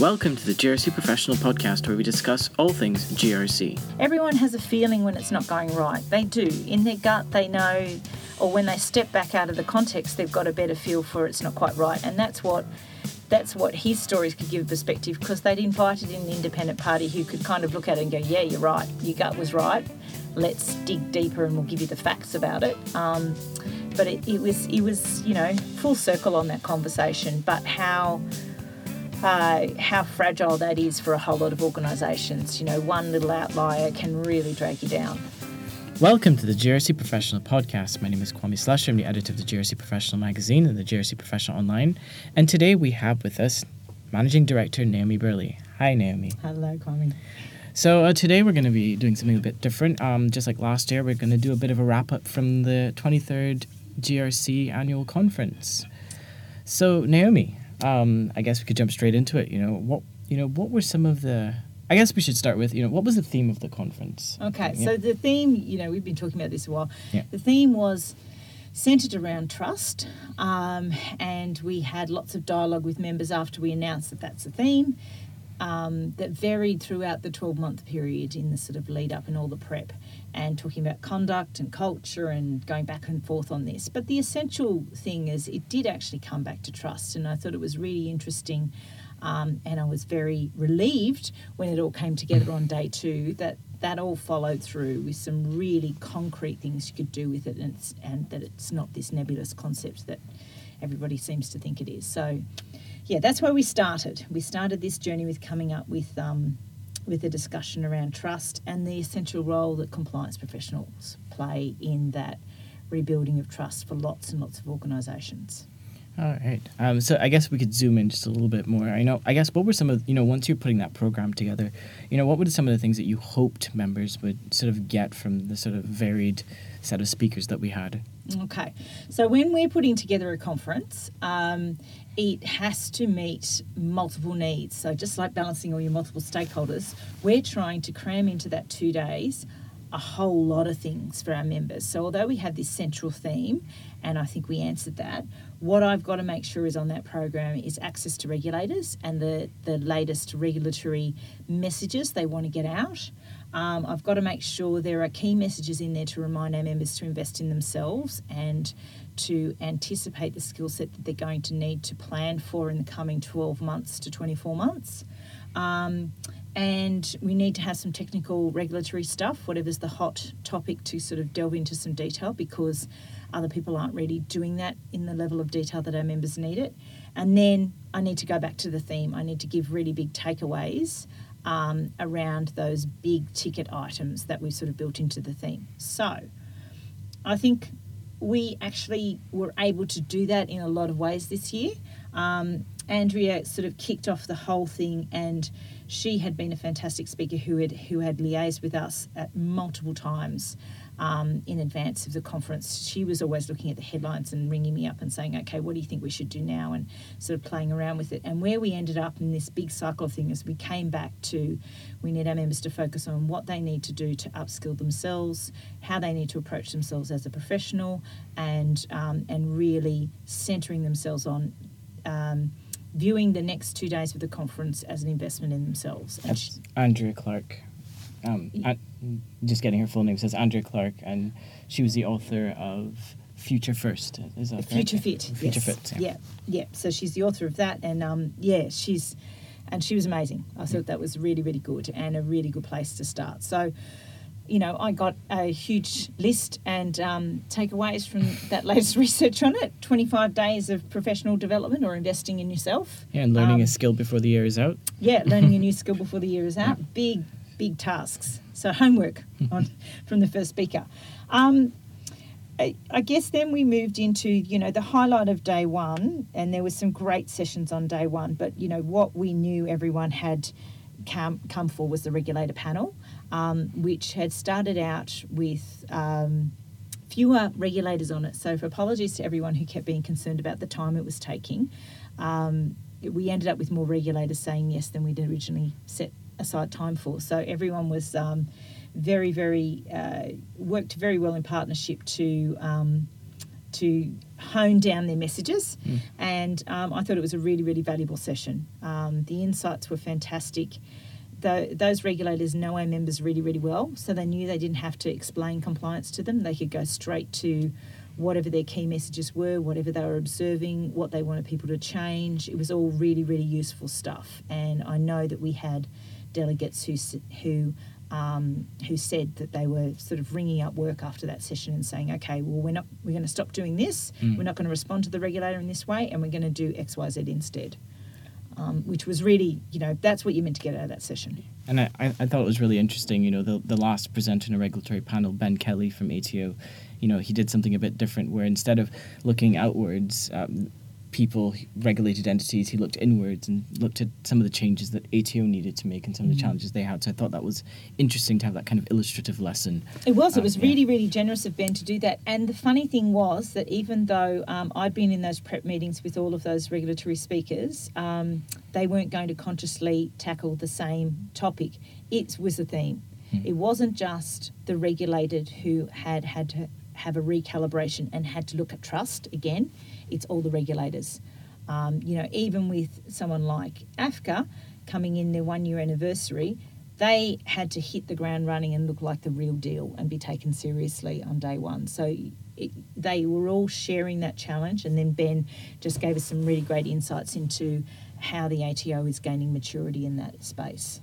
Welcome to the GRC Professional Podcast, where we discuss all things GRC. Everyone has a feeling when it's not going right. They do. In their gut, they know, or when they step back out of the context, they've got a better feel for it's not quite right. And that's what that's what his stories could give perspective because they'd invited in an independent party who could kind of look at it and go, yeah, you're right. Your gut was right. Let's dig deeper and we'll give you the facts about it. Um, but it, it was it was you know full circle on that conversation. But how uh, how fragile that is for a whole lot of organisations. You know, one little outlier can really drag you down. Welcome to the GRC Professional Podcast. My name is Kwame Slusher. I'm the editor of the GRC Professional magazine and the GRC Professional Online. And today we have with us Managing Director Naomi Burley. Hi, Naomi. Hello, Kwame. So uh, today we're going to be doing something a bit different. Um, just like last year, we're going to do a bit of a wrap up from the 23rd GRC annual conference. So, Naomi, um, I guess we could jump straight into it. You know what? You know what were some of the? I guess we should start with you know what was the theme of the conference? Okay, yeah. so the theme, you know, we've been talking about this a while. Yeah. The theme was centered around trust, um, and we had lots of dialogue with members after we announced that that's the theme. Um, that varied throughout the 12 month period in the sort of lead up and all the prep and talking about conduct and culture and going back and forth on this. But the essential thing is it did actually come back to trust, and I thought it was really interesting. Um, and I was very relieved when it all came together on day two that that all followed through with some really concrete things you could do with it, and, and that it's not this nebulous concept that everybody seems to think it is. So, yeah, that's where we started. We started this journey with coming up with um, with a discussion around trust and the essential role that compliance professionals play in that rebuilding of trust for lots and lots of organisations. All right. Um, so I guess we could zoom in just a little bit more. I know. I guess what were some of you know once you're putting that program together, you know what were some of the things that you hoped members would sort of get from the sort of varied set of speakers that we had? Okay. So when we're putting together a conference, um, it has to meet multiple needs. So just like balancing all your multiple stakeholders, we're trying to cram into that two days a whole lot of things for our members. So although we have this central theme, and I think we answered that, what I've got to make sure is on that program is access to regulators and the, the latest regulatory messages they want to get out. Um, I've got to make sure there are key messages in there to remind our members to invest in themselves and to anticipate the skill set that they're going to need to plan for in the coming 12 months to 24 months. Um, and we need to have some technical regulatory stuff, whatever's the hot topic, to sort of delve into some detail because other people aren't really doing that in the level of detail that our members need it. And then I need to go back to the theme. I need to give really big takeaways um, around those big ticket items that we sort of built into the theme. So I think we actually were able to do that in a lot of ways this year. Um, Andrea sort of kicked off the whole thing, and she had been a fantastic speaker who had who had liaised with us at multiple times um, in advance of the conference. She was always looking at the headlines and ringing me up and saying, "Okay, what do you think we should do now?" and sort of playing around with it. And where we ended up in this big cycle of things, we came back to we need our members to focus on what they need to do to upskill themselves, how they need to approach themselves as a professional, and um, and really centering themselves on. Um, viewing the next two days of the conference as an investment in themselves. That's Andrea Clarke. Um, just getting her full name says Andrea Clarke, and she was the author of Future First. Is that Future Fit? Future yes. Fit. Yeah. yeah, yeah. So she's the author of that, and um, yeah, she's and she was amazing. I thought that was really, really good and a really good place to start. So you know, I got a huge list and um, takeaways from that latest research on it 25 days of professional development or investing in yourself. Yeah, and learning um, a skill before the year is out. Yeah, learning a new skill before the year is out. Big, big tasks. So, homework on, from the first speaker. Um, I, I guess then we moved into, you know, the highlight of day one, and there was some great sessions on day one, but, you know, what we knew everyone had come, come for was the regulator panel um, which had started out with um, fewer regulators on it. So, for apologies to everyone who kept being concerned about the time it was taking, um, we ended up with more regulators saying yes than we'd originally set aside time for. So, everyone was um, very, very uh, worked very well in partnership to um, to hone down their messages. And um, I thought it was a really, really valuable session. Um, the insights were fantastic. Tho- those regulators know our members really, really well, so they knew they didn't have to explain compliance to them. They could go straight to whatever their key messages were, whatever they were observing, what they wanted people to change. It was all really, really useful stuff. And I know that we had delegates who who um, who said that they were sort of ringing up work after that session and saying, okay, well we're not we're going to stop doing this. We're not going to respond to the regulator in this way, and we're going to do X, Y, Z instead. Um, which was really, you know, that's what you meant to get out of that session. And I, I I thought it was really interesting, you know, the, the last presenter in a regulatory panel, Ben Kelly from ATO, you know, he did something a bit different where instead of looking outwards, um, people, regulated entities, he looked inwards and looked at some of the changes that ATO needed to make and some of the challenges they had. So I thought that was interesting to have that kind of illustrative lesson. It was. It Um, was yeah. really, really generous of Ben to do that. And the funny thing was that even though um, I'd been in those prep meetings with all of those regulatory speakers, um, they weren't going to consciously tackle the same topic. It was a theme. It wasn't just the regulated who had had to have a recalibration and had to look at trust again. It's all the regulators. Um, you know, even with someone like AFCA coming in their one year anniversary, they had to hit the ground running and look like the real deal and be taken seriously on day one. So it, they were all sharing that challenge, and then Ben just gave us some really great insights into how the ATO is gaining maturity in that space.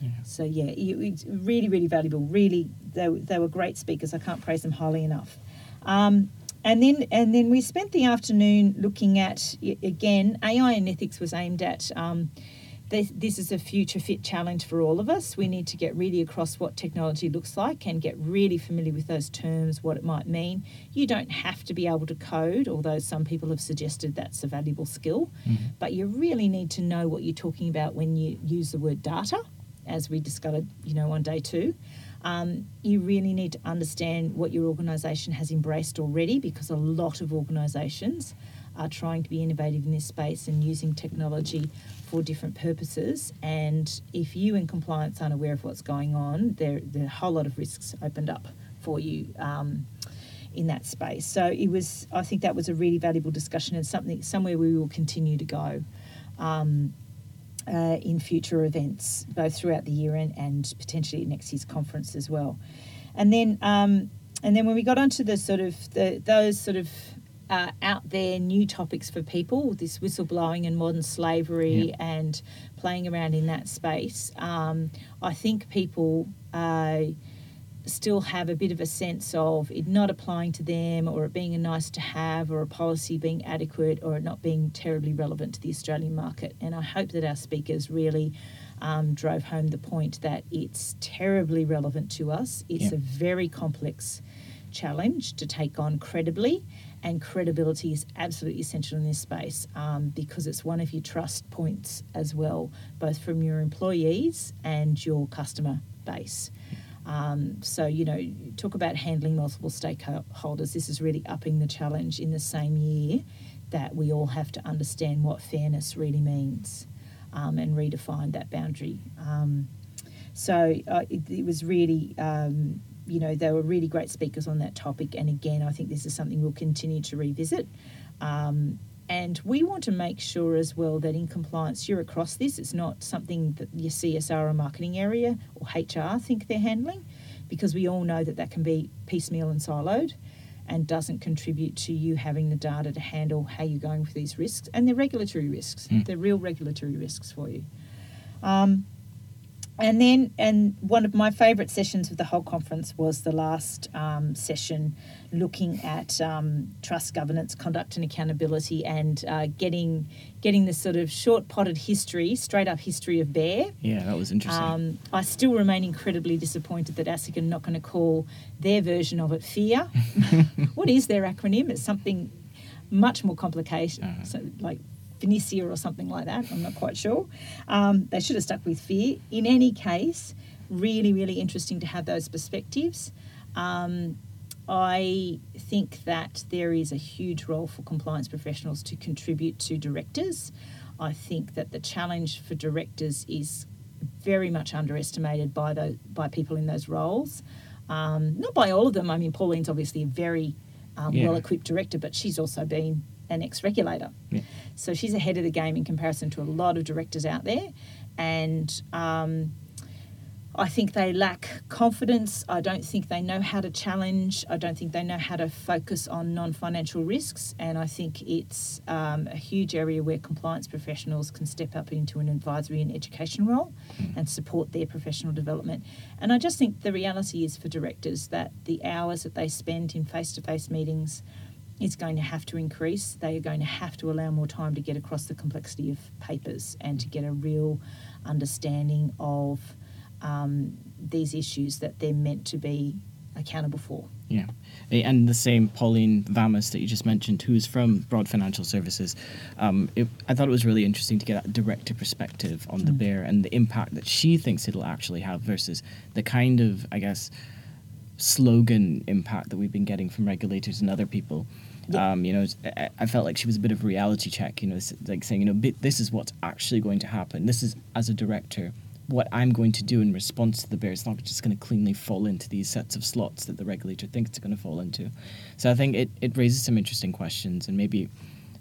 Yeah. So yeah, you- it's really, really valuable. Really, they, were- they were great speakers. I can't praise them highly enough. Um, and then and then we spent the afternoon looking at again AI and ethics was aimed at. Um, this, this is a future fit challenge for all of us. We need to get really across what technology looks like and get really familiar with those terms, what it might mean. You don't have to be able to code, although some people have suggested that's a valuable skill, but you really need to know what you're talking about when you use the word data as we discovered, you know, on day two. Um, you really need to understand what your organisation has embraced already because a lot of organisations are trying to be innovative in this space and using technology for different purposes. And if you in compliance aren't aware of what's going on, there, there are a whole lot of risks opened up for you. Um, in that space, so it was. I think that was a really valuable discussion and something somewhere we will continue to go. Um, uh, in future events, both throughout the year and, and potentially next year's conference as well. And then, um, and then when we got onto the sort of the, those sort of uh, out there new topics for people, this whistleblowing and modern slavery Yeah. and playing around in that space, um, I think people. Uh, still have a bit of a sense of it not applying to them or it being a nice to have or a policy being adequate or it not being terribly relevant to the Australian market. And I hope that our speakers really um, drove home the point that it's terribly relevant to us. It's a very complex challenge to take on credibly, and credibility is absolutely essential in this space um, because it's one of your trust points as well, both from your employees and your customer base. Um, so, you know, talk about handling multiple stakeholders. This is really upping the challenge in the same year that we all have to understand what fairness really means um, and redefine that boundary. Um, so uh, it, it was really, um, you know, they were really great speakers on that topic. And again, I think this is something we'll continue to revisit. Um, and we want to make sure as well that in compliance, you're across this. It's not something that your CSR or marketing area or HR think they're handling, because we all know that that can be piecemeal and siloed and doesn't contribute to you having the data to handle how you're going with these risks. And they're regulatory risks, Mm. they're real regulatory risks for you. Um, and then, and one of my favourite sessions of the whole conference was the last um, session looking at um, trust governance, conduct, and accountability, and uh, getting getting the sort of short potted history, straight up history of BEAR. Yeah, that was interesting. Um, I still remain incredibly disappointed that ASIC are not going to call their version of it FEAR. what is their acronym? It's something much more complicated, Uh-huh. so like Phoenicia or something like that. I'm not quite sure. Um, they should have stuck with FEAR. In any case, really, really interesting to have those perspectives. Um, I think that there is a huge role for compliance professionals to contribute to directors. I think that the challenge for directors is very much underestimated by the by people in those roles. Um, not by all of them. I mean, Pauline's obviously a very um, Yeah. well equipped director, but she's also been an ex regulator. Yeah. So she's ahead of the game in comparison to a lot of directors out there. And um, I think they lack confidence. I don't think they know how to challenge. I don't think they know how to focus on non financial risks. And I think it's um, a huge area where compliance professionals can step up into an advisory and education role and support their professional development. And I just think the reality is for directors that the hours that they spend in face to face meetings is going to have to increase. They are going to have to allow more time to get across the complexity of papers and to get a real understanding of um, these issues that they're meant to be accountable for. Yeah. And the same Pauline Vamos that you just mentioned, who's from Broad Financial Services, um, it, I thought it was really interesting to get a director perspective on the BEAR and the impact that she thinks it'll actually have versus the kind of, I guess, slogan impact that we've been getting from regulators and other people. Yeah. Um, you know, I- I felt like she was a bit of a reality check. You know, like saying, you know, this is what's actually going to happen. This is as a director what I'm going to do in response to the BEAR. It's not just going to cleanly fall into these sets of slots that the regulator thinks it's going to fall into. So I think it, it raises some interesting questions, and maybe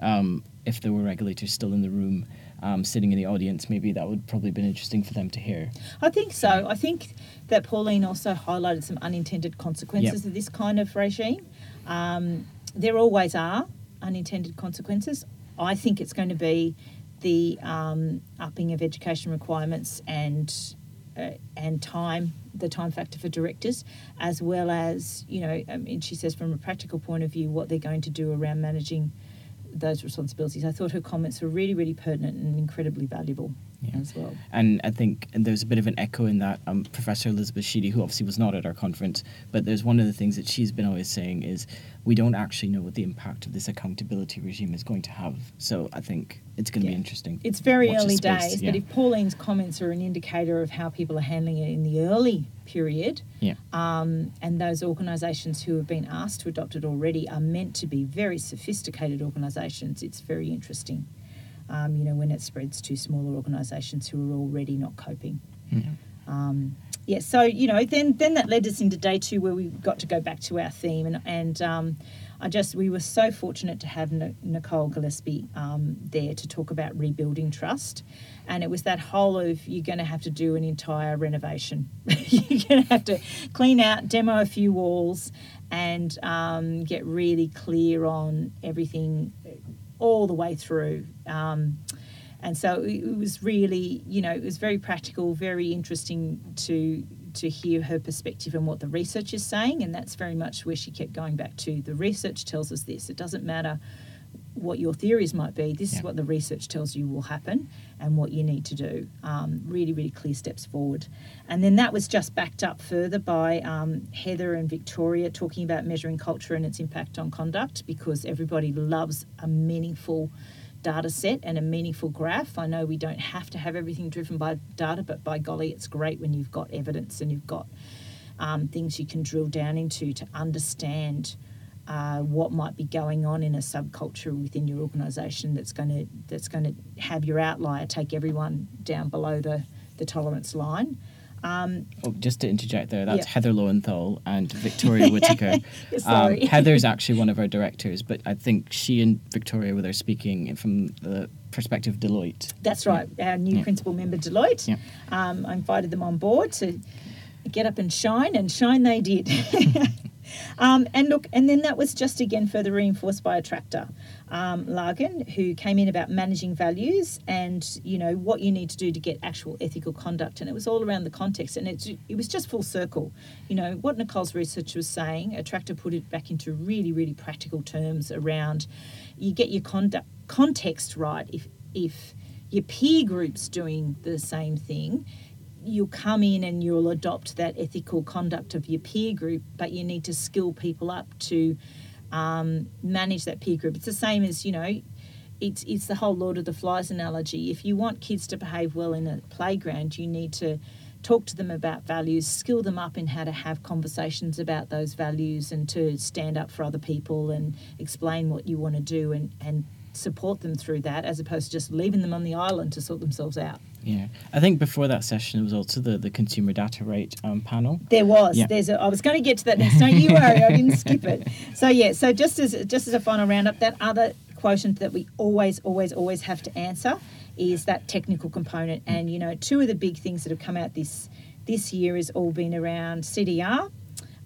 um, if there were regulators still in the room, um, sitting in the audience, maybe that would probably been interesting for them to hear. I think so. I think that Pauline also highlighted some unintended consequences Yep. of this kind of regime. Um, there always are unintended consequences. I think it's going to be the um, upping of education requirements and uh, and time, the time factor for directors, as well as you know, I mean, she says from a practical point of view, what they're going to do around managing those responsibilities. I thought her comments were really, really pertinent and incredibly valuable Yeah. as well. And I think and there's a bit of an echo in that um, Professor Elizabeth Sheedy, who obviously was not at our conference, but there's one of the things that she's been always saying is we don't actually know what the impact of this accountability regime is going to have. So I think it's going to be interesting. It's very Watch early days, yeah. but if Pauline's comments are an indicator of how people are handling it in the early period, Yeah. um, and those organisations who have been asked to adopt it already are meant to be very sophisticated organisations, it's very interesting. Um, you know, when it spreads to smaller organisations who are already not coping. Yeah. Um, yeah, so you know, then then that led us into day two where we got to go back to our theme, and and um, I just we were so fortunate to have N- Nicole Gillespie um, there to talk about rebuilding trust, and it was that whole of you're going to have to do an entire renovation, you're going to have to clean out, demo a few walls, and um, get really clear on everything all the way through. Um, and so it was really, you know, it was very practical, very interesting to to hear her perspective and what the research is saying, and that's very much where she kept going back to. The research tells us this. It doesn't matter what your theories might be. This Yeah. is what the research tells you will happen, and what you need to do. Um, really, really clear steps forward. And then that was just backed up further by um, Heather and Victoria talking about measuring culture and its impact on conduct, because everybody loves a meaningful data set and a meaningful graph. I know we don't have to have everything driven by data, but by golly, it's great when you've got evidence and you've got um, things you can drill down into to understand uh, what might be going on in a subculture within your organisation that's going to that's going to have your outlier take everyone down below the, the tolerance line. Um, Oh, just to interject there, that's Yeah. Heather Lowenthal and Victoria Whitaker. Um. Heather's actually one of our directors, but I think she and Victoria were there speaking from the perspective of Deloitte. That's right. Our new Yeah. principal member, Deloitte. Yeah. Um, I invited them on board to get up and shine, and shine they did. um, and look, and then that was just again further reinforced by Attracta, um, Lagan, who came in about managing values and you know what you need to do to get actual ethical conduct, and it was all around the context, and it's it was just full circle. You know what Nicole's research was saying. Attracta put it back into really really practical terms around you get your conduct context right if if your peer group's doing the same thing, you'll come in and you'll adopt that ethical conduct of your peer group, but you need to skill people up to um, manage that peer group. It's the same as, you know, it's, it's the whole Lord of the Flies analogy. If you want kids to behave well in a playground, you need to talk to them about values, skill them up in how to have conversations about those values and to stand up for other people and explain what you want to do and, and support them through that as opposed to just leaving them on the island to sort themselves out. Yeah, I think before that session it was also the, the consumer data right um, panel. There was. Yeah. There's. A, I was going to get to that next. Don't you worry. I didn't skip it. So yeah. So just as just as a final roundup, that other quotient that we always, always, always have to answer is that technical component. And you know, two of the big things that have come out this this year has all been around CDR,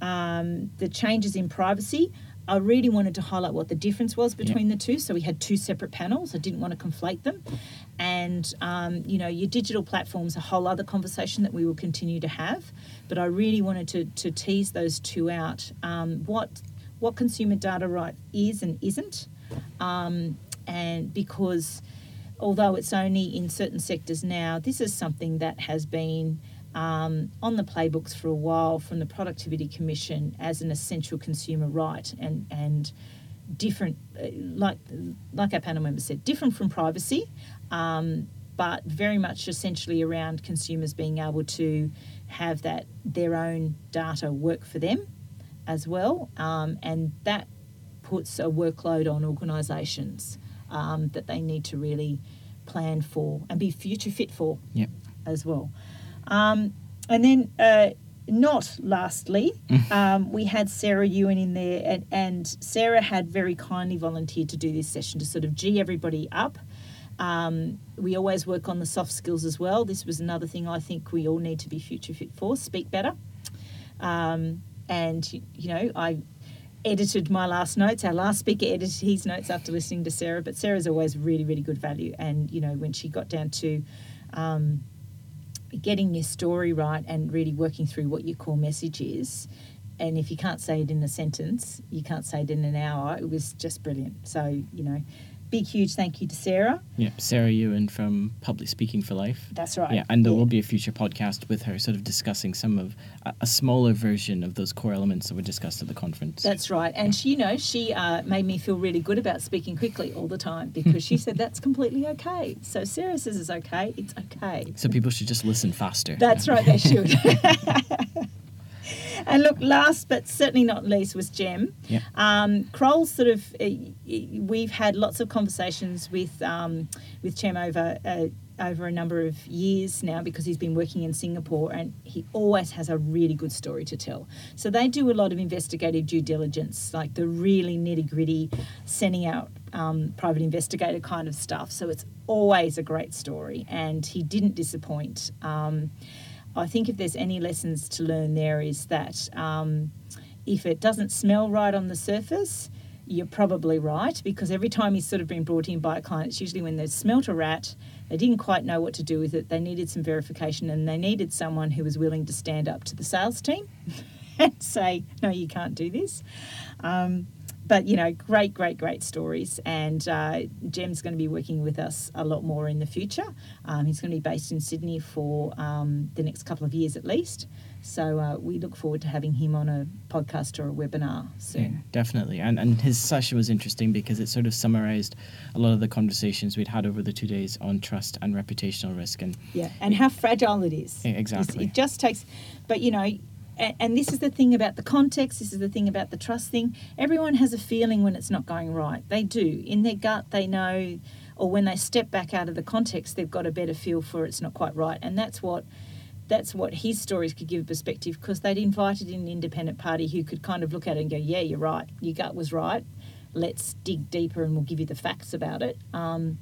um, the changes in privacy. I really wanted to highlight what the difference was between the two. So we had two separate panels. I didn't want to conflate them. And, um, you know, your digital platform's a whole other conversation that we will continue to have. But I really wanted to, to tease those two out. Um, what, what consumer data right is and isn't. Um, and because although it's only in certain sectors now, this is something that has been um, on the playbooks for a while from the Productivity Commission as an essential consumer right and and different, uh, like like our panel member said, different from privacy, um, but very much essentially around consumers being able to have that their own data work for them as well, um, and that puts a workload on organisations um, that they need to really plan for and be future fit for Yep. as well. Um, and then, uh, not lastly, um, we had Sarah Ewan in there, and, and Sarah had very kindly volunteered to do this session to sort of G everybody up. Um, we always work on the soft skills as well. This was another thing I think we all need to be future fit for speak better. Um, and, you you know, I edited my last notes. Our last speaker edited his notes after listening to Sarah, but Sarah's always really, really good value. And, you know, when she got down to um, getting your story right and really working through what your core message is. And if you can't say it in a sentence, you can't say it in an hour. It was just brilliant. So, you know, big, huge thank you to Sarah. Yep. Sarah Ewan from Public Speaking for Life. That's right. Yeah, and there will be a future podcast with her, sort of discussing some of a, a smaller version of those core elements that were discussed at the conference. That's right. And she, you know, she uh, made me feel really good about speaking quickly all the time because she said that's completely okay. So Sarah says it's okay. It's okay. so people should just listen faster. That's right, they should. and look, last but certainly not least was Jem. Yeah. Um, Kroll sort of, uh, we've had lots of conversations with um, with Jem over uh, over a number of years now because he's been working in Singapore and he always has a really good story to tell. So they do a lot of investigative due diligence, like the really nitty gritty, sending out um, private investigator kind of stuff. So it's always a great story, and he didn't disappoint. Um, I think if there's any lessons to learn there is that um, if it doesn't smell right on the surface, you're probably right because every time he's sort of been brought in by a client, it's usually when they've smelt a rat, they didn't quite know what to do with it, they needed some verification, and they needed someone who was willing to stand up to the sales team and say, No, you can't do this. Um, but you know, great, great, great stories. And uh, Jem's going to be working with us a lot more in the future. Um, he's going to be based in Sydney for um, the next couple of years at least. So uh, we look forward to having him on a podcast or a webinar Yeah, soon. definitely. And and his session was interesting because it sort of summarized a lot of the conversations we'd had over the two days on trust and reputational risk. And Yeah, and how fragile it is. Yeah, It's- exactly. It just takes, but you know, and, and this is the thing about the context, this is the thing about the trust thing. Everyone has a feeling when it's not going right. They do. In their gut, they know, or when they step back out of the context, they've got a better feel for it's not quite right. And that's what. That's what his stories could give perspective because they'd invited in an independent party who could kind of look at it and go, "Yeah, you're right. Your gut was right. Let's dig deeper and we'll give you the facts about it." Um,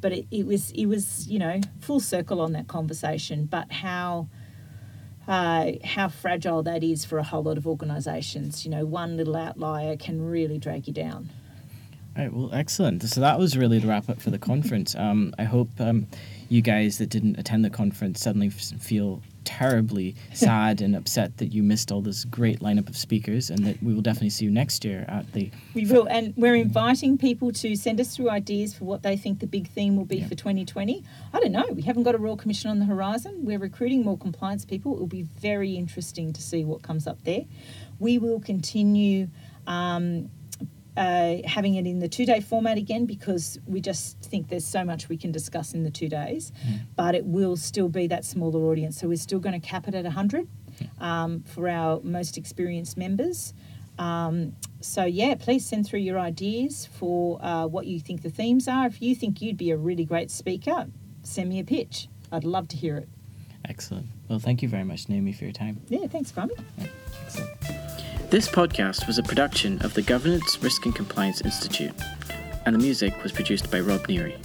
but it, it was it was you know full circle on that conversation but how uh, how fragile that is for a whole lot of organisations you know one little outlier can really drag you down All right, well, excellent. So that was really the wrap up for the conference. Um, I hope um, you guys that didn't attend the conference suddenly feel terribly sad and upset that you missed all this great lineup of speakers, and that we will definitely see you next year at the. we will and we're inviting people to send us through ideas for what they think the big theme will be Yeah. for 2020 i don't know we haven't got a royal commission on the horizon we're recruiting more compliance people it will be very interesting to see what comes up there we will continue um, uh, having it in the two day format again because we just think there's so much we can discuss in the two days, but it will still be that smaller audience. So we're still going to cap it at 100 um, for our most experienced members. Um, so, yeah, please send through your ideas for uh, what you think the themes are. If you think you'd be a really great speaker, send me a pitch. I'd love to hear it. Excellent. Well, thank you very much, Naomi, for your time. Yeah, thanks, Kwame. Excellent. This podcast was a production of the Governance, Risk and Compliance Institute, and the music was produced by Rob Neary.